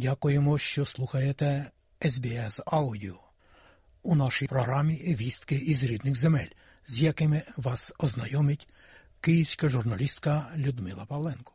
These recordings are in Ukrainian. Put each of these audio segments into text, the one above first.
Дякуємо, що слухаєте SBS Аудіо. У нашій програмі вістки із рідних земель, з якими вас ознайомить київська журналістка Людмила Павленко.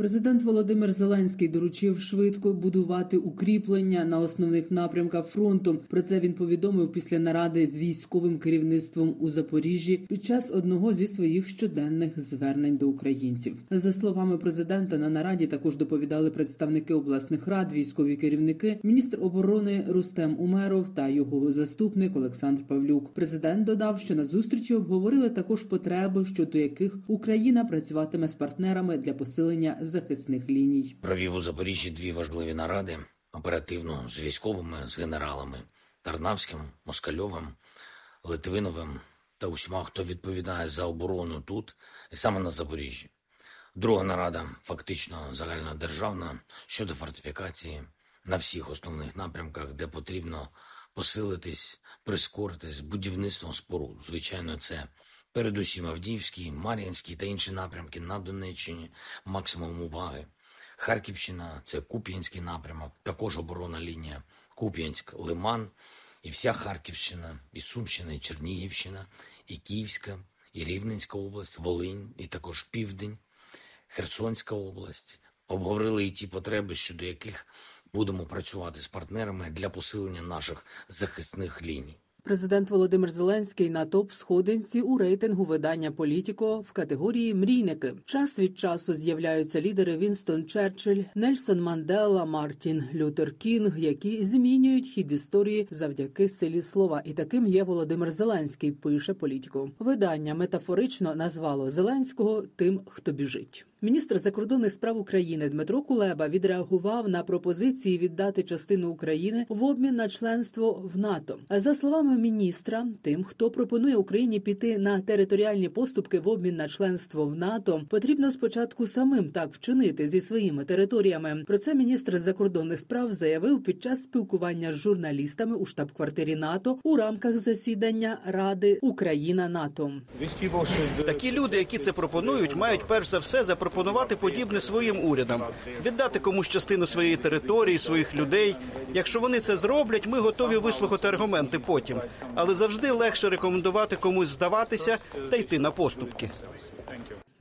Президент Володимир Зеленський доручив швидко будувати укріплення на основних напрямках фронту. Про це він повідомив після наради з військовим керівництвом у Запоріжжі під час одного зі своїх щоденних звернень до українців. За словами президента, на нараді також доповідали представники обласних рад, військові керівники, міністр оборони Рустем Умеров та його заступник Олександр Павлюк. Президент додав, що на зустрічі обговорили також потреби, щодо яких Україна працюватиме з партнерами для посилення захисних ліній. Провів у Запоріжжі дві важливі наради оперативно з військовими, з генералами Тарнавським, Москальовим, Литвиновим та усіма, хто відповідає за оборону тут і саме на Запоріжжі. Друга нарада, фактично загальнодержавна, щодо фортифікації на всіх основних напрямках, де потрібно посилитись, прискоритись будівництвом споруд. Звичайно, це Передусім Авдіївський, Мар'їнський та інші напрямки на Донеччині максимум уваги. Харківщина це Куп'янський напрямок, також оборона лінія Куп'янськ, Лиман, і вся Харківщина, і Сумщина, і Чернігівщина, і Київська, і Рівненська область, Волинь, і також Південь, Херсонська область. Обговорили і ті потреби, щодо яких будемо працювати з партнерами для посилення наших захисних ліній. Президент Володимир Зеленський на топ сходинці у рейтингу видання Політіко в категорії Мрійники. Час від часу з'являються лідери Вінстон Черчилль, Нельсон Мандела, Мартін Лютер Кінг, які змінюють хід історії завдяки силі слова. І таким є Володимир Зеленський. Пише Політіко. Видання метафорично назвало Зеленського тим, хто біжить. Міністр закордонних справ України Дмитро Кулеба відреагував на пропозиції віддати частину України в обмін на членство в НАТО. За словами міністра, тим, хто пропонує Україні піти на територіальні поступки в обмін на членство в НАТО, потрібно спочатку самим так вчинити зі своїми територіями. Про це міністр закордонних справ заявив під час спілкування з журналістами у штаб-квартирі НАТО у рамках засідання Ради Україна НАТО. Такі люди, які це пропонують, мають перш за все запропонувати подібне своїм урядам, віддати комусь частину своєї території, своїх людей. Якщо вони це зроблять, ми готові вислухати аргументи потім, але завжди легше рекомендувати комусь здаватися та йти на поступки.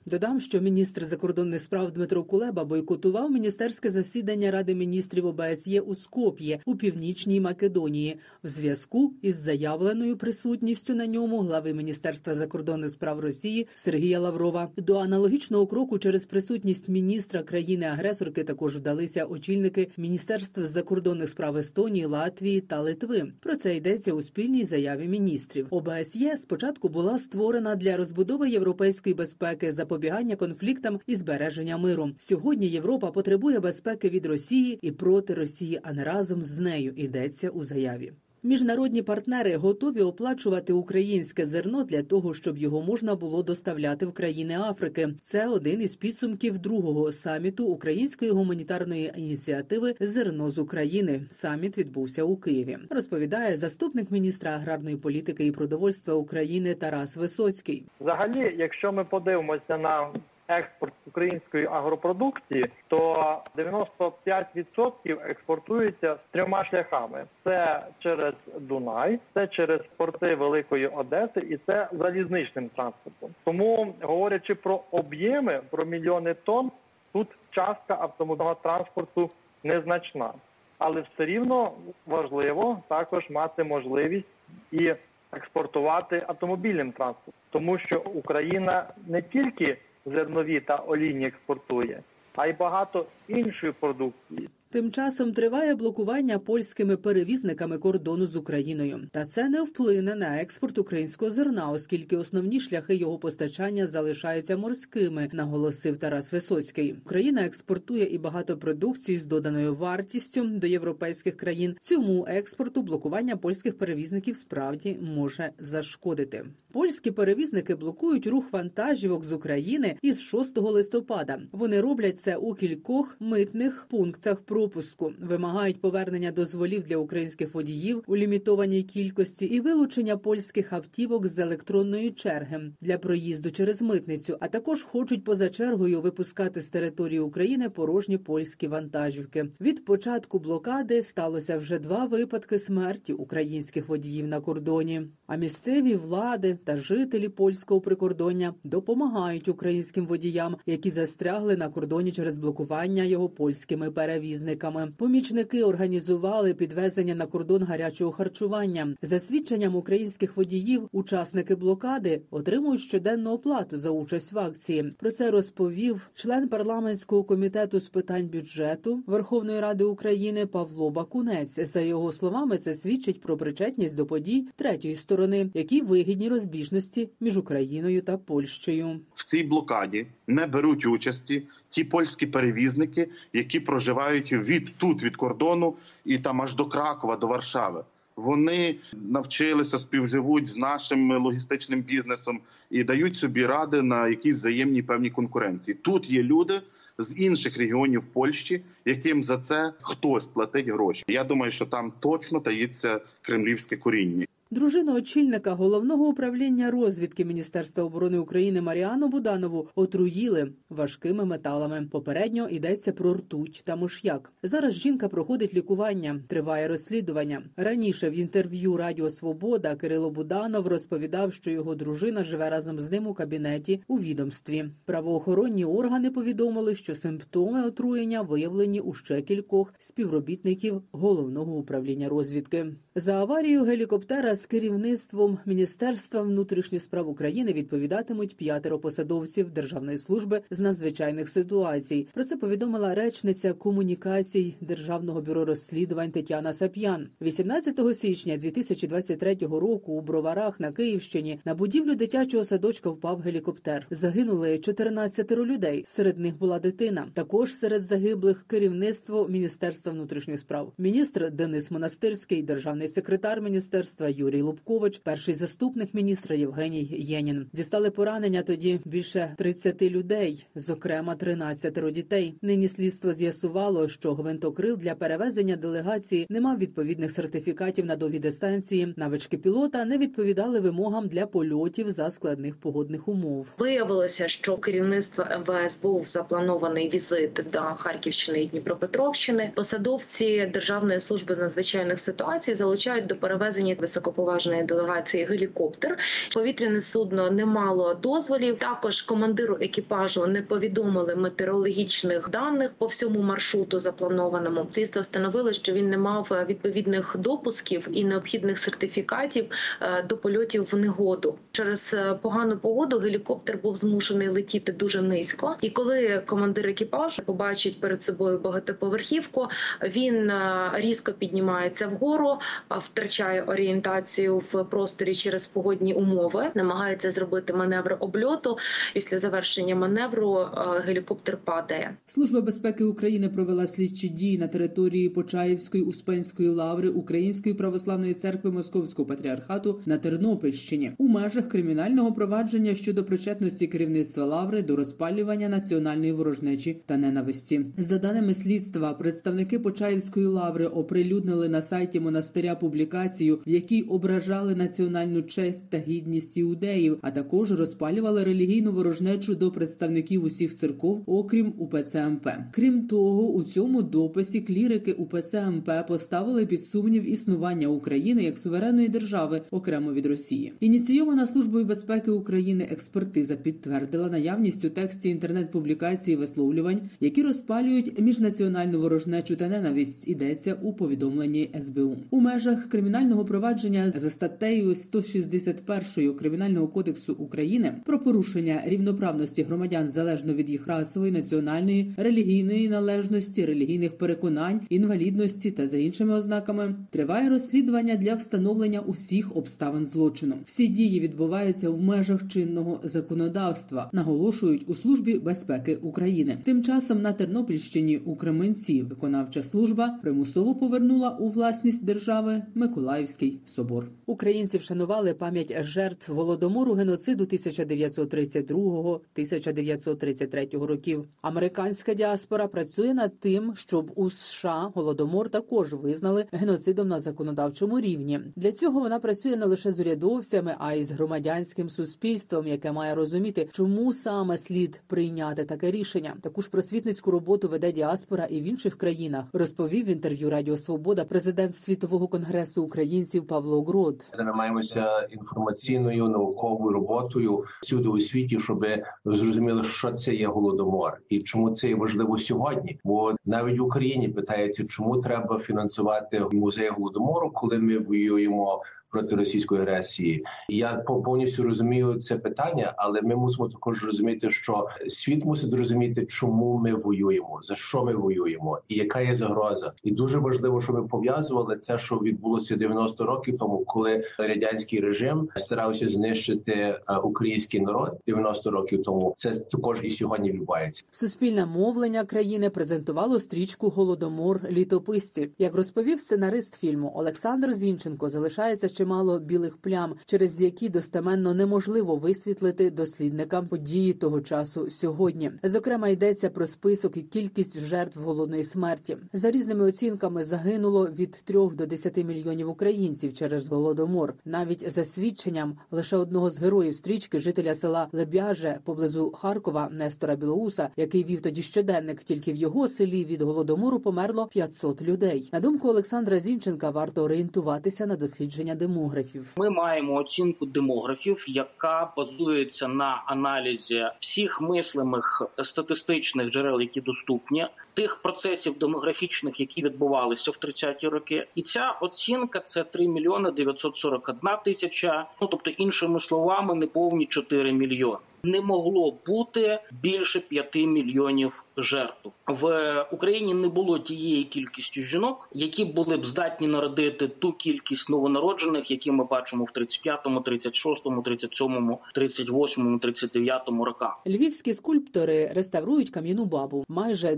Додам, що міністр закордонних справ Дмитро Кулеба бойкотував міністерське засідання Ради міністрів ОБСЄ у Скоп'є у північній Македонії в зв'язку із заявленою присутністю на ньому глави міністерства закордонних справ Росії Сергія Лаврова. До аналогічного кроку через присутність міністра країни-агресорки також вдалися очільники міністерств закордонних справ Естонії, Латвії та Литви. Про це йдеться у спільній заяві міністрів. ОБСЄ спочатку була створена для розбудови європейської безпеки запобігання конфліктам і збереження миру. Сьогодні Європа потребує безпеки від Росії і проти Росії, а не разом з нею йдеться у заяві. Міжнародні партнери готові оплачувати українське зерно для того, щоб його можна було доставляти в країни Африки. Це один із підсумків другого саміту української гуманітарної ініціативи Зерно з України. Саміт відбувся у Києві. Розповідає заступник міністра аграрної політики і продовольства України Тарас Висоцький. Взагалі, якщо ми подивимося на експорт української агропродукції, то 95% експортується з трьома шляхами: це через Дунай, це через порти Великої Одеси і це залізничним транспортом. Тому говорячи про об'єми, про мільйони тонн, тут частка автомобільного транспорту незначна, але все рівно важливо також мати можливість і експортувати автомобільним транспортом, тому що Україна не тільки зернові та олійні експортує, а й багато іншої продукції. Тим часом триває блокування польськими перевізниками кордону з Україною, та це не вплине на експорт українського зерна, оскільки основні шляхи його постачання залишаються морськими, наголосив Тарас Висоцький. Україна експортує і багато продукції з доданою вартістю до європейських країн. Цьому експорту блокування польських перевізників справді може зашкодити. Польські перевізники блокують рух вантажівок з України із 6 листопада. Вони роблять це у кількох митних пунктах пропуску, вимагають повернення дозволів для українських водіїв у лімітованій кількості і вилучення польських автівок з електронної черги для проїзду через митницю. А також хочуть поза чергою випускати з території України порожні польські вантажівки. Від початку блокади сталося вже два випадки смерті українських водіїв на кордоні. А місцеві влади та жителі польського прикордоння допомагають українським водіям, які застрягли на кордоні через блокування його польськими перевізниками. Помічники організували підвезення на кордон гарячого харчування. За свідченням українських водіїв, учасники блокади отримують щоденну оплату за участь в акції. Про це розповів член парламентського комітету з питань бюджету Верховної Ради України Павло Бакунець. За його словами, це свідчить про причетність до подій третьої сторони, які вигідні розбіжності між Україною та Польщею. в цій блокаді не беруть участі ті польські перевізники, які проживають від тут від кордону і там аж до Кракова, до Варшави. Вони навчилися співживуть з нашим логістичним бізнесом і дають собі ради на якісь взаємні певні конкуренції. Тут є люди з інших регіонів Польщі, яким за це хтось платить гроші. Я думаю, що там точно таїться кремлівське коріння. Дружину очільника головного управління розвідки Міністерства оборони України Маріану Буданову отруїли важкими металами. Попередньо йдеться про ртуть та миш'як. Зараз жінка проходить лікування, триває розслідування. Раніше в інтерв'ю Радіо Свобода Кирило Буданов розповідав, що його дружина живе разом з ним у кабінеті у відомстві. Правоохоронні органи повідомили, що симптоми отруєння виявлені у ще кількох співробітників головного управління розвідки. За аварію гелікоптера з керівництвом Міністерства внутрішніх справ України відповідатимуть п'ятеро посадовців Державної служби з надзвичайних ситуацій. Про це повідомила речниця комунікацій Державного бюро розслідувань Тетяна Сап'ян. 18 січня 2023 року у Броварах на Київщині на будівлю дитячого садочка впав гелікоптер. Загинули 14 людей. Серед них була дитина. Також серед загиблих керівництво Міністерства внутрішніх справ. Міністр Денис Монастирський, державний секретар міністерства Юрій Лубкович, перший заступник міністра Євгеній Єнін. Дістали поранення тоді більше 30 людей, зокрема 13 дітей. Нині слідство з'ясувало, що гвинтокрил для перевезення делегації не мав відповідних сертифікатів на довгі дистанції. Навички пілота не відповідали вимогам для польотів за складних погодних умов. Виявилося, що керівництво МВС був запланований візит до Харківщини і Дніпропетровщини. Посадовці Державної служби з надзвичайних ситуацій залучають до перевезення високоповажної делегації гелікоптер. Повітряне судно не мало дозволів. Також командиру екіпажу не повідомили метеорологічних даних по всьому маршруту запланованому. Слідство встановило, що він не мав відповідних допусків і необхідних сертифікатів е, до польотів в негоду. Через е, погану погоду гелікоптер був змушений летіти дуже низько. І коли командир екіпажу побачить перед собою багатоповерхівку, він е, різко піднімається вгору, втрачає орієнтацію в просторі через погодні умови, намагається зробити маневр обльоту. Після завершення маневру е, гелікоптер падає. Служба безпеки України провела слідчі дії на території Почаївської Успенської лаври Української православної церкви Московського патріархату на Тернопільщині у межах кримінального провадження щодо причетності керівництва лаври до розпалювання національної ворожнечі та ненависті. За даними слідства, представники Почаївської лаври оприлюднили на сайті монастиря публікацію, в якій ображали національну честь та гідність іудеїв, а також розпалювали релігійну ворожнечу до представників усіх церков, окрім УПЦ МП. Крім того, у цьому дописі клірики УПЦ МП поставили під сумнів існування України як суверенної держави окремо від Росії. Ініційована службою безпеки України експертиза підтвердила наявність у тексті інтернет-публікації висловлювань, які розпалюють міжнаціональну ворожнечу та ненависть. Йдеться у повідомленні СБУ у межах кримінального провадження за статтею 161 кримінального кодексу України про порушення рівноправності громадян залежно від їх расової, національної, релігійної належності, релігійних переконань, інвалідності та за іншими ознаками. Триває розслідування для встановлення усіх обставин злочину. Всі дії відбуваються в межах чинного законодавства, наголошують у службі безпеки України. Тим часом на Тернопільщині у Кременці виконавча служба примусово повернула у власність держави Миколаївський собор. Голодомор. Українці вшанували пам'ять жертв голодомору геноциду 1932-1933 років. Американська діаспора працює над тим, щоб у США голодомор також визнали геноцидом на законодавчому рівні. Для цього вона працює не лише з урядовцями, а й з громадянським суспільством, яке має розуміти, чому саме слід прийняти таке рішення. Таку ж просвітницьку роботу веде діаспора і в інших країнах. Розповів в інтерв'ю Радіо Свобода президент світового конгресу українців Павло Грод. Займаємося інформаційною науковою роботою всюди у світі, щоб зрозуміли, що це є голодомор і чому це є важливо сьогодні. Бо навіть в Україні питається, чому треба фінансувати музей голодомору, коли ми воюємо. Проти російської агресії я повністю розумію це питання, але ми мусимо також розуміти, що світ мусить розуміти, чому ми воюємо, за що ми воюємо, і яка є загроза. І дуже важливо, щоб ми пов'язували це, що відбулося 90 років тому, коли радянський режим старався знищити е, український народ 90 років тому. Це також і сьогодні відбувається. Суспільне мовлення країни презентувало стрічку Голодомор літописці. Як розповів сценарист фільму Олександр Зінченко, залишається чимало білих плям, через які достеменно неможливо висвітлити дослідникам події того часу сьогодні. Зокрема, йдеться про список і кількість жертв голодної смерті. За різними оцінками загинуло від 3 до 10 мільйонів українців через голодомор. Навіть за свідченням лише одного з героїв стрічки, жителя села Лебяже поблизу Харкова Нестора Білоуса, який вів тоді щоденник, тільки в його селі від голодомору померло 500 людей. На думку Олександра Зінченка, варто орієнтуватися на дослідження демографів. Ми маємо оцінку демографів, яка базується на аналізі всіх мислимих статистичних джерел, які доступні, тих процесів демографічних, які відбувалися в 30-ті роки. І ця оцінка це 3 мільйони 941 тисяча. Ну тобто, іншими словами, неповні 4 мільйони. Не могло бути більше 5 мільйонів жертв в Україні. Не було тієї кількості жінок, які були б здатні народити ту кількість новонароджених, які ми бачимо в 35-му, 36-му, 37-му, 38-му, 39-му роках. Львівські скульптори реставрують кам'яну бабу, майже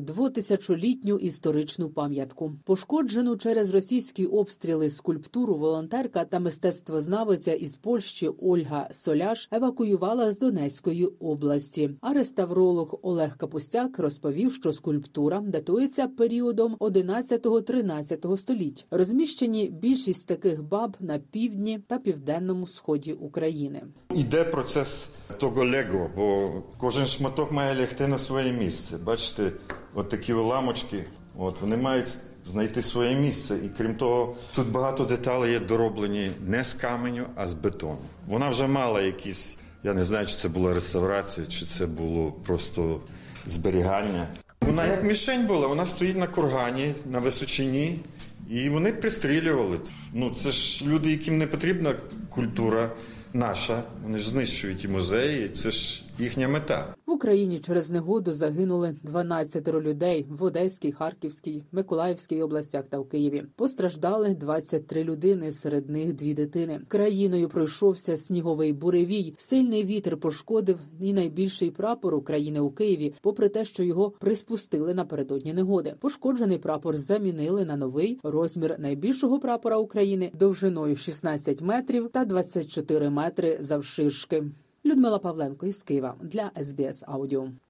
двотисячолітню історичну пам'ятку. Пошкоджену через російські обстріли скульптуру волонтерка та мистецтвознавиця із Польщі Ольга Соляш евакуювала з Донецької області. А реставролог Олег Капустяк розповів, що скульптура датується періодом 11-13 століть. Розміщені більшість таких баб на півдні та південному сході України. Іде процес того лего, бо кожен шматок має лягти на своє місце. Бачите, от такі ламочки, от вони мають знайти своє місце. І крім того, тут багато деталей є дороблені не з каменю, а з бетону. Вона вже мала якісь, я не знаю, чи це була реставрація, чи це було просто зберігання. Вона як мішень була, вона стоїть на кургані, на височині, і вони пристрілювали. Ну це ж люди, яким не потрібна культура наша. Вони ж знищують і музеї. Це ж їхня мета. В Україні через негоду загинули 12 людей в Одеській, Харківській, Миколаївській областях та в Києві. Постраждали 23 людини, серед них дві дитини. Країною пройшовся сніговий буревій. Сильний вітер пошкодив і найбільший прапор України у Києві, попри те, що його приспустили напередодні негоди. Пошкоджений прапор замінили на новий розмір найбільшого прапора України довжиною 16 метрів та 24 метри завширшки. Людмила Павленко із Києва для СБС Аудіо.